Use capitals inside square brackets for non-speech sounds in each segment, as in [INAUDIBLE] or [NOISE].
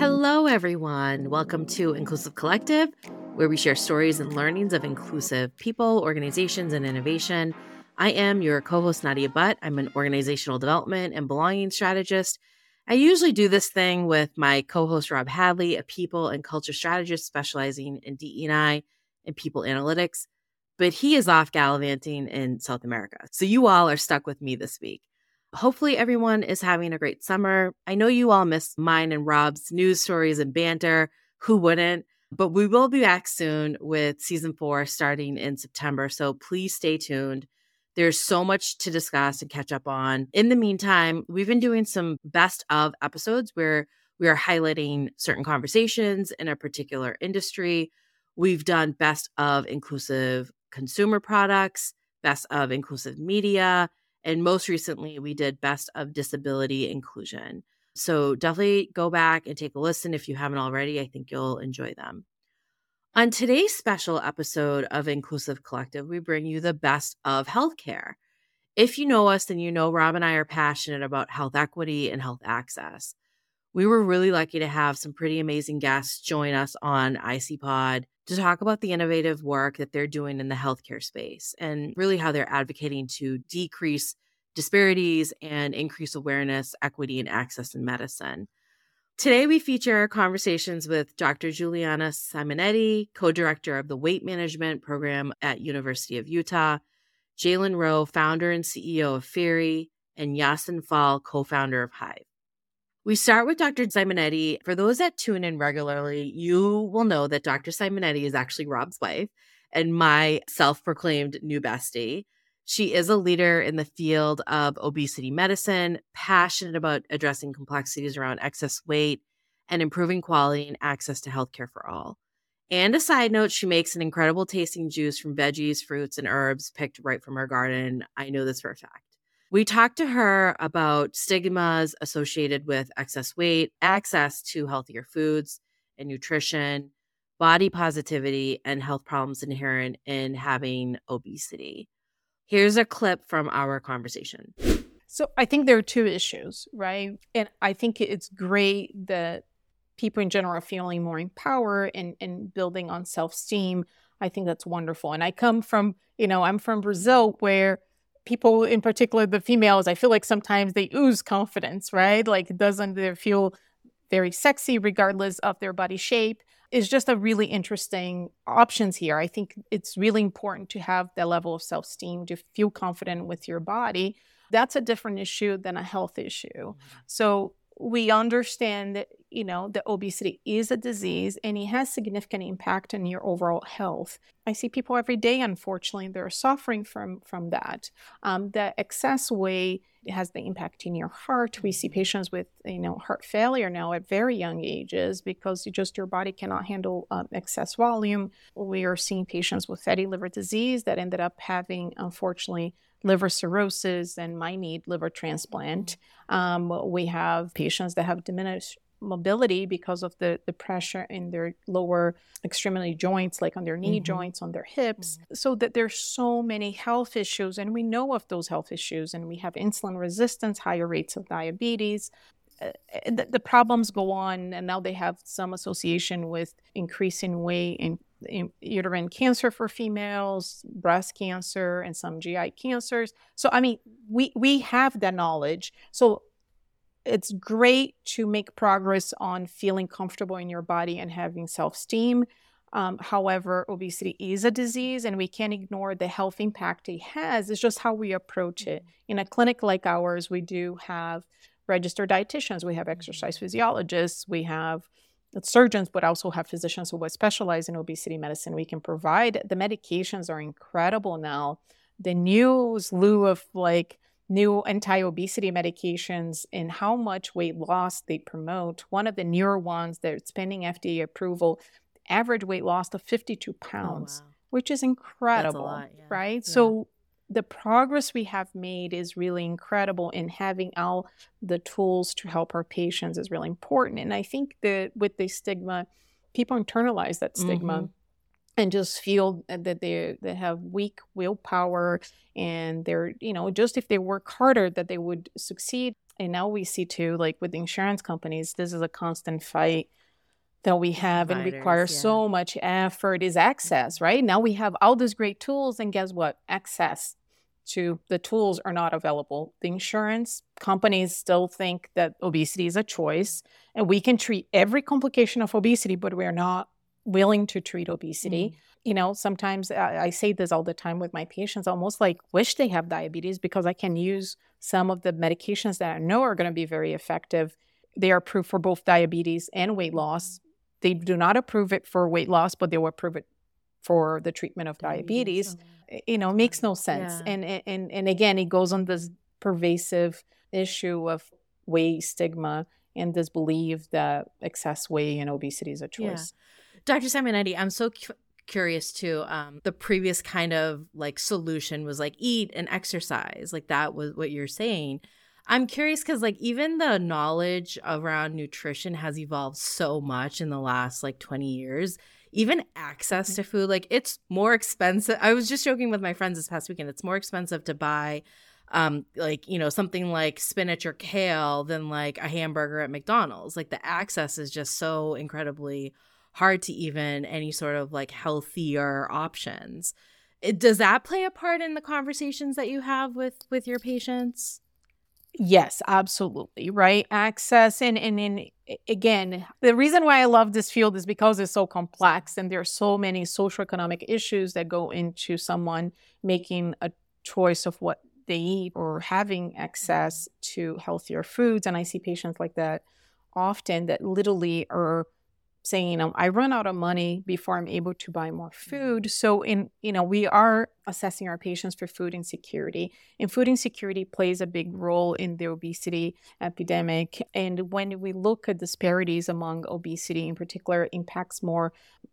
Hello, everyone. Welcome to Inclusive Collective, where we share stories and learnings of inclusive people, organizations, and innovation. I am your co host, Nadia Butt. I'm an organizational development and belonging strategist. I usually do this thing with my co host, Rob Hadley, a people and culture strategist specializing in DEI and people analytics, but he is off gallivanting in South America. So you all are stuck with me this week. Hopefully, everyone is having a great summer. I know you all miss mine and Rob's news stories and banter. Who wouldn't? But we will be back soon with season four starting in September. So please stay tuned. There's so much to discuss and catch up on. In the meantime, we've been doing some best of episodes where we are highlighting certain conversations in a particular industry. We've done best of inclusive consumer products, best of inclusive media, and most recently, we did Best of Disability Inclusion. So definitely go back and take a listen if you haven't already. I think you'll enjoy them. On today's special episode of Inclusive Collective, we bring you the best of healthcare. If you know us, then you know Rob and I are passionate about health equity and health access. We were really lucky to have some pretty amazing guests join us on ICPod to talk about the innovative work that they're doing in the healthcare space and really how they're advocating to decrease disparities and increase awareness, equity, and access in medicine. Today, we feature conversations with Dr. Juliana Simonetti, co director of the Weight Management Program at University of Utah, Ceylan Rowe, founder and CEO of Fihri, and Yacine Fall, co founder of Hyve. We start with Dr. Simonetti. For those that tune in regularly, you will know that Dr. Simonetti is actually Rob's wife and my self proclaimed new bestie. She is a leader in the field of obesity medicine, passionate about addressing complexities around excess weight and improving quality and access to healthcare for all. And a side note, she makes an incredible tasting juice from veggies, fruits, and herbs picked right from her garden. I know this for a fact. We talked to her about stigmas associated with excess weight, access to healthier foods and nutrition, body positivity, and health problems inherent in having obesity. Here's a clip from our conversation. So I think there are two issues, right? And I think it's great that people in general are feeling more empowered and, and building on self esteem. I think that's wonderful. And I come from, you know, I'm from Brazil where people in particular the females i feel like sometimes they ooze confidence right? Like doesn't they feel very sexy regardless of their body shape? Is just a really interesting options here. I think it's really important to have that level of self-esteem to feel confident with your body. That's a different issue than a health issue. Mm-hmm. so we understand that you know that obesity is a disease and it has significant impact on your overall health. I see people every day unfortunately they're suffering from from that. Um, the excess weight has the impact in your heart. We see patients with you know heart failure now at very young ages because you just your body cannot handle um, excess volume. We are seeing patients with fatty liver disease that ended up having unfortunately liver cirrhosis and might need liver transplant. Um, we have patients that have diminished mobility because of the, the pressure in their lower extremity joints, like on their knee mm-hmm. joints, on their hips. Mm-hmm. So that there's so many health issues, and we know of those health issues, and we have insulin resistance, higher rates of diabetes. Uh, the, the, problems go on, and now they have some association with increasing weight and uterine cancer for females, breast cancer, and some GI cancers. So, I mean, we, we have that knowledge. So, it's great to make progress on feeling comfortable in your body and having self esteem. Um, however, obesity is a disease and we can't ignore the health impact it has. It's just how we approach it. In a clinic like ours, we do have registered dietitians, we have exercise physiologists, we have surgeons, but also have physicians who specialize in obesity medicine. We can provide the medications are incredible now. The new slew of like new anti-obesity medications and how much weight loss they promote. One of the newer ones that's pending FDA approval, average weight loss of 52 pounds, oh, wow. which is incredible, lot, yeah. right? Yeah. So the progress we have made is really incredible and having all the tools to help our patients is really important. And I think that with the stigma, people internalize that stigma. Mm-hmm and just feel that they they have weak willpower and they're you know just if they work harder that they would succeed and now we see too like with insurance companies this is a constant fight that we have Providers, and requires yeah. so much effort is access right now we have all these great tools and guess what access to the tools are not available the insurance companies still think that obesity is a choice and we can treat every complication of obesity but we're not willing to treat obesity. Mm-hmm. You know, sometimes I, I, say this all the time with my patients, almost like wish they have diabetes because I can use some of the medications that I know are going to be very effective. They are approved for both diabetes and weight loss. They do not approve it for weight loss, but they will approve it for the treatment of diabetes. diabetes. You know, makes no sense. Yeah. And and and again, it goes on this pervasive issue of weight stigma and this belief that excess weight and obesity is a choice. Yeah. Dr. Simonetti, I'm so cu- curious too. Um, the previous kind of like solution was like eat and exercise, like that was what you're saying. I'm curious because like even the knowledge around nutrition has evolved so much in the last like 20 years. Even access to food, like it's more expensive. I was just joking with my friends this past weekend. It's more expensive to buy um like you know something like spinach or kale than like a hamburger at McDonald's. Like the access is just so incredibly hard to even any sort of like healthier options. It, does that play a part in the conversations that you have with with your patients? Yes, absolutely. Right. Access and and, again, the reason why I love this field is because it's so complex and there are so many socioeconomic issues that go into someone making a choice of what they eat or having access to healthier foods. And I see patients like that often that literally are saying, know, I run out of money before I'm able to buy more food. So in, you know, we are assessing our patients for food insecurity. And food insecurity plays a big role in the obesity epidemic. And when we look at disparities among obesity in particular, impacts more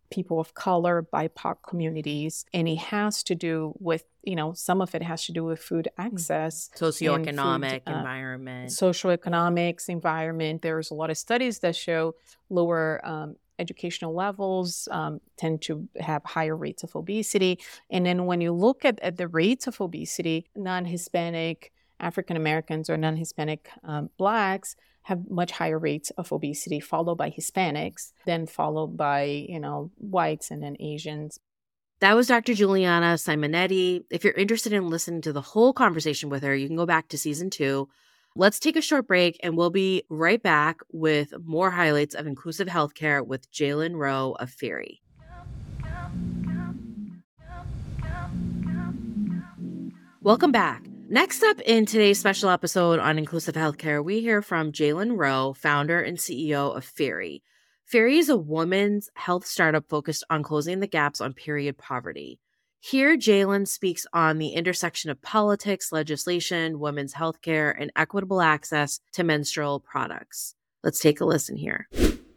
people of color, BIPOC communities, and it has to do with, you know, some of it has to do with food mm. access, socioeconomic food, uh, environment, socioeconomics environment. There's a lot of studies that show lower um, educational levels um, tend to have higher rates of obesity. And then when you look at, at the rates of obesity, non Hispanic African Americans or non Hispanic um, Blacks have much higher rates of obesity, followed by Hispanics, then followed by, you know, whites and then Asians. That was Dr. Juliana Simonetti. If you're interested in listening to the whole conversation with her, you can go back to season two. Let's take a short break and we'll be right back with more highlights of inclusive healthcare with Ceylan Rowe of Fihri. Welcome back. Next up in today's special episode on inclusive healthcare, we hear from Ceylan Rowe, founder and CEO of Fihri. Fihri is a women's health startup focused on closing the gaps on period poverty. Here, Ceylan speaks on the intersection of politics, legislation, women's healthcare, and equitable access to menstrual products. Let's take a listen here.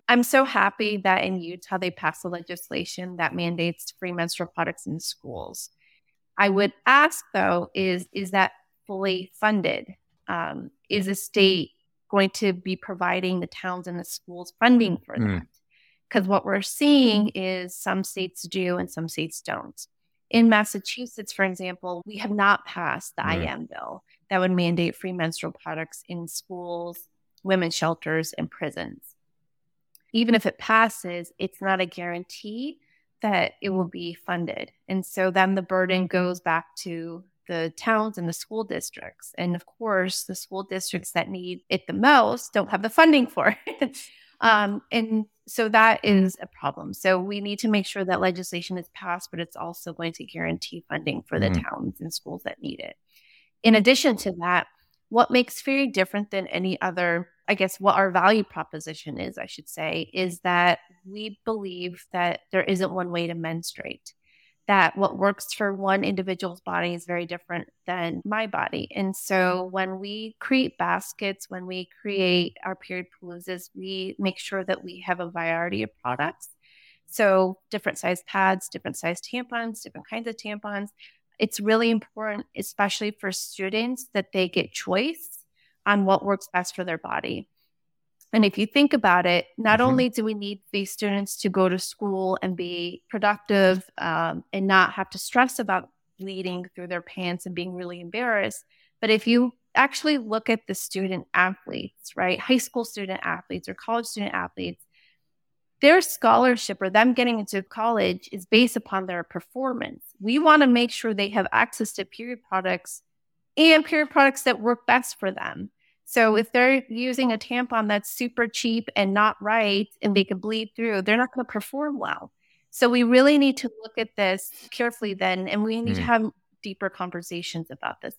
I'm so happy that in Utah they passed the legislation that mandates free menstrual products in schools. I would ask though, is is that fully funded? Um, is the state going to be providing the towns and the schools funding for mm. that? Because what we're seeing is some states do and some states don't. In Massachusetts, for example, we have not passed the right. IM bill that would mandate free menstrual products in schools, women's shelters, and prisons. Even if it passes, it's not a guarantee that it will be funded. And so then the burden goes back to the towns and the school districts. And of course, the school districts that need it the most don't have the funding for it. [LAUGHS] um, and so that is a problem. So we need to make sure that legislation is passed, but it's also going to guarantee funding for the mm-hmm. towns and schools that need it. In addition to that, what makes Fihri different than any other, I guess, what our value proposition is, I should say, is that we believe that there isn't one way to menstruate that what works for one individual's body is very different than my body. And so mm-hmm. when we create baskets, when we create our period paloozas, we make sure that we have a variety of products. So different size pads, different size tampons, different kinds of tampons. It's really important, especially for students, that they get choice on what works best for their body. And if you think about it, not mm-hmm. only do we need these students to go to school and be productive um, and not have to stress about bleeding through their pants and being really embarrassed, but if you actually look at the student athletes, right, high school student athletes or college student athletes, their scholarship or them getting into college is based upon their performance. We want to make sure they have access to period products and period products that work best for them. So if they're using a tampon that's super cheap and not right and they could bleed through, they're not going to perform well. So we really need to look at this carefully then and we need mm. to have deeper conversations about this.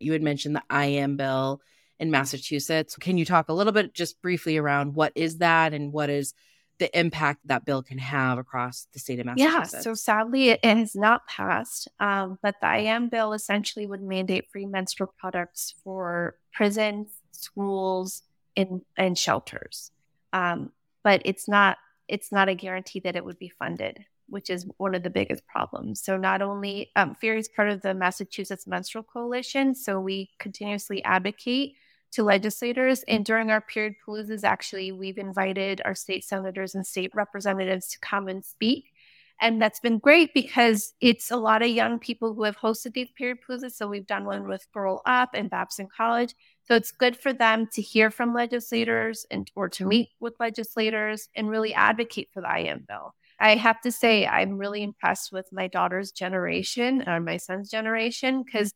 You had mentioned the IM bill in Massachusetts. Can you talk a little bit just briefly around what is that and what is the impact that bill can have across the state of Massachusetts. Yeah, so sadly, it has not passed. Um, but the IM bill essentially would mandate free menstrual products for prisons, schools, and, and shelters. Um, but it's not it's not a guarantee that it would be funded, which is one of the biggest problems. So not only um, Fihri is part of the Massachusetts Menstrual Coalition, so we continuously advocate to legislators. Mm. And during our period paloozas, actually, we've invited our state senators and state representatives to come and speak. And that's been great because it's a lot of young people who have hosted these period paloozas. So we've done one with Girl Up and Babson College. So it's good for them to hear from legislators and or to meet with legislators and really advocate for the IM bill. I have to say, I'm really impressed with my daughter's generation or my son's generation because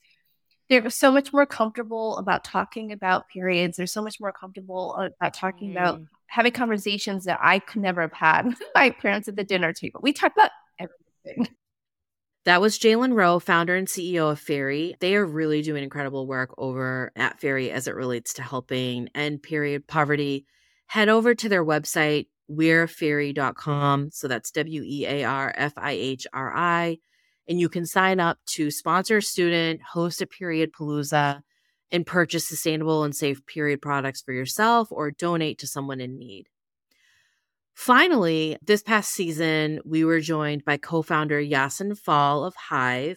they're so much more comfortable about talking about periods. They're so much more comfortable about talking mm. about having conversations that I could never have had with [LAUGHS] my parents at the dinner table. We talk about everything. That was Ceylan Rowe, founder and CEO of Fihri. They are really doing incredible work over at Fihri as it relates to helping end period poverty. Head over to their website, wearfihri.com. So that's W E A R F I H R I and you can sign up to sponsor a student, host a period palooza, and purchase sustainable and safe period products for yourself or donate to someone in need. Finally, this past season, we were joined by co founder Yacine Fall of Hyve.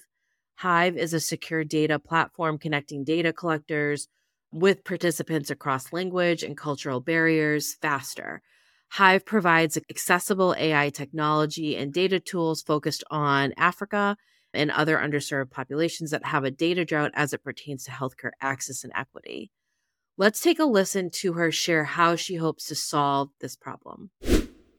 Hyve is a secure data platform connecting data collectors with participants across language and cultural barriers faster Hyve provides accessible AI technology and data tools focused on Africa and other underserved populations that have a data drought as it pertains to healthcare access and equity. Let's take a listen to her share how she hopes to solve this problem.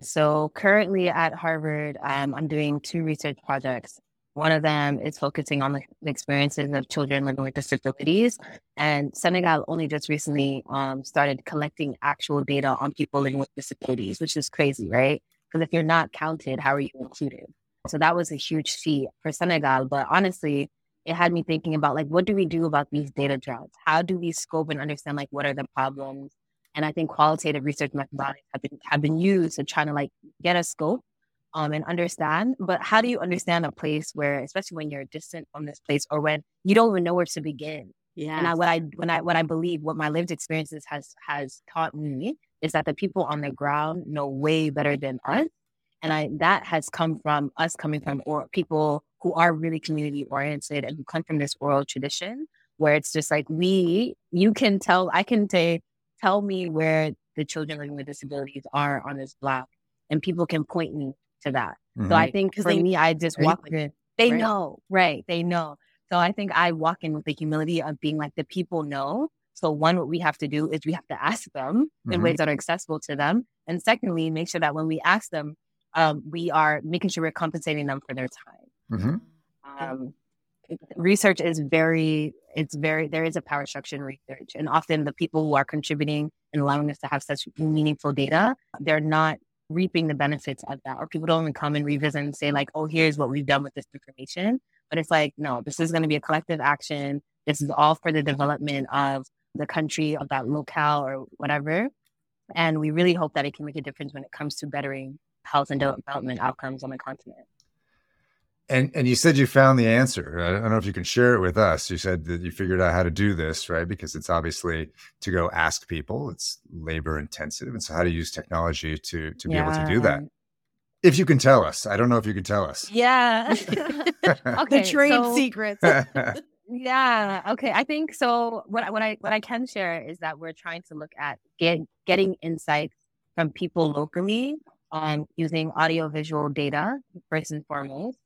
So, currently at Harvard, um, I'm doing two research projects. One of them is focusing on the experiences of children living with disabilities. And Senegal only just recently um, started collecting actual data on people living with disabilities, which is crazy, right? Because if you're not counted, how are you included? So that was a huge feat for Senegal. But honestly, it had me thinking about like, what do we do about these data droughts? How do we scope and understand like what are the problems? And I think qualitative research methodologies have been have been used to try to like get a scope um, and understand. But how do you understand a place where, especially when you're distant from this place, or when you don't even know where to begin? Yeah. And I, what I when I what I believe, what my lived experiences has has taught me is that the people on the ground know way better than us, and I that has come from us coming from or people who are really community oriented and who come from this oral tradition where it's just like we you can tell I can say tell me where the children living with disabilities are on this block and people can point me to that. Mm-hmm. So I think for they, me, I just walk in. They right. know, right? They know. So I think I walk in with the humility of being like the people know. So one, what we have to do is we have to ask them mm-hmm. in ways that are accessible to them, and secondly, make sure that when we ask them, um, we are making sure we're compensating them for their time. Mm-hmm. Um, research is very, it's very, there is a power structure in research. And often the people who are contributing and allowing us to have such meaningful data, they're not reaping the benefits of that. Or people don't even come and revisit and say, like, oh, here's what we've done with this information. But it's like, no, this is going to be a collective action. This is all for the development of the country, of that locale or whatever. And we really hope that it can make a difference when it comes to bettering health and development outcomes on the continent. And and you said you found the answer. I don't know if you can share it with us. You said that you figured out how to do this, right? Because it's obviously to go ask people. It's labor intensive, and so how to use technology to to be yeah. able to do that. If you can tell us, I don't know if you can tell us. Yeah. [LAUGHS] [LAUGHS] okay. The trade so, secrets. [LAUGHS] yeah. Okay. I think so. What what I what I can share is that we're trying to look at get, getting insights from people locally um, using audiovisual data first and foremost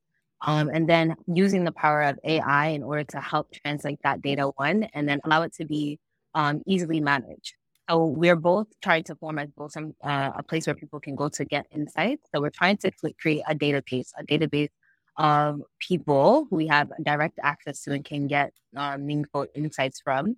um, and then using the power of AI in order to help translate that data one and then allow it to be um, easily managed. So we're both trying to form as both some uh, a place where people can go to get insights. So we're trying to create a database, a database of people who we have direct access to and can get uh, meaningful insights from.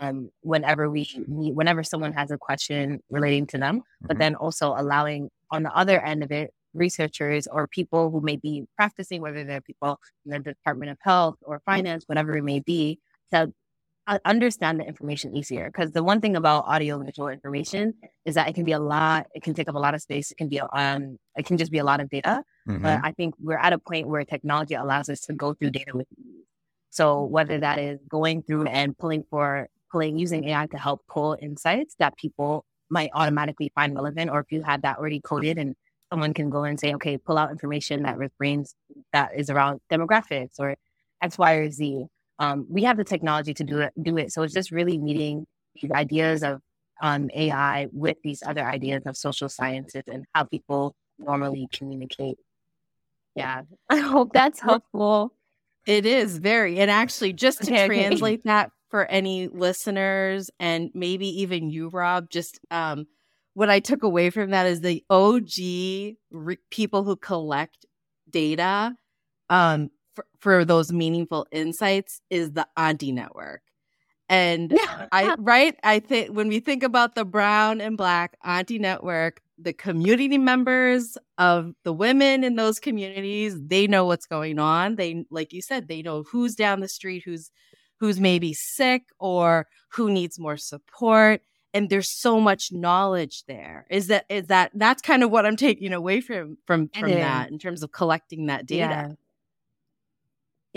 Um, whenever we whenever someone has a question relating to them, mm-hmm. but then also allowing on the other end of it researchers or people who may be practicing, whether they're people in the Department of Health or Finance, whatever it may be, to understand the information easier. Because the one thing about audio visual information is that it can be a lot. It can take up a lot of space. It can be um. It can just be a lot of data. Mm-hmm. But I think we're at a point where technology allows us to go through data with ease. So whether that is going through and pulling for pulling using AI to help pull insights that people might automatically find relevant, or if you had that already coded and someone can go and say, okay, pull out information that refrains that is around demographics or X, Y, or Z. Um, we have the technology to do it, do it. So it's just really meeting these ideas of um, AI with these other ideas of social sciences and how people normally communicate. Yeah, [LAUGHS] I hope that's helpful. It is very, and actually, just to okay, translate okay. that for any listeners and maybe even you, Rob, just um, what I took away from that is the OG re- people who collect data um, for, for those meaningful insights is the Auntie Network. And I right, I think when we think about the brown and black Auntie Network, the community members of the women in those communities, they know what's going on. They like you said, they know who's down the street, who's who's maybe sick or who needs more support and there's so much knowledge there is that is that that's kind of what i'm taking away from from from that in terms of collecting that data. Yeah.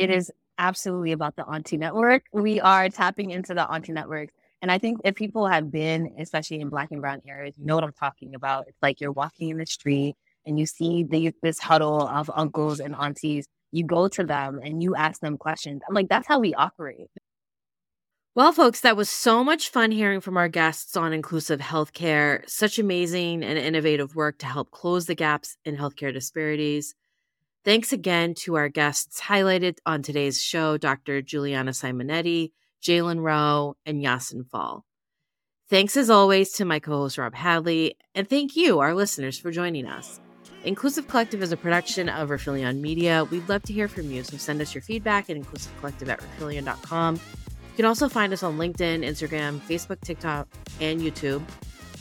it mm-hmm. is absolutely about the auntie network. We are tapping into the auntie network and i think if people have been especially in black and brown areas you know what i'm talking about. It's like you're walking in the street and you see the, this huddle of uncles and aunties. You go to them and you ask them questions i'm like that's how we operate well, folks, that was so much fun hearing from our guests on inclusive healthcare. Such amazing and innovative work to help close the gaps in healthcare disparities. Thanks again to our guests highlighted on today's show Dr. Juliana Simonetti, Ceylan Rowe, and Yacine Fall. Thanks as always to my co host Rob Hadley, and thank you, our listeners, for joining us. Inclusive Collective is a production of Rifelion Media. We'd love to hear from you, so send us your feedback at inclusivecollective at rifelion.com you can also find us on LinkedIn, Instagram, Facebook, TikTok, and YouTube.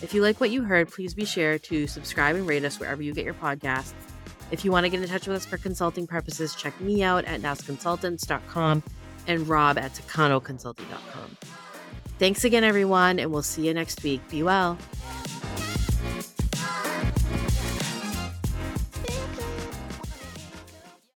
If you like what you heard, please be sure to subscribe and rate us wherever you get your podcasts. If you want to get in touch with us for consulting purposes, check me out at nasconsultants.com and Rob at TacanoConsulting.com. Thanks again, everyone, and we'll see you next week. Be well.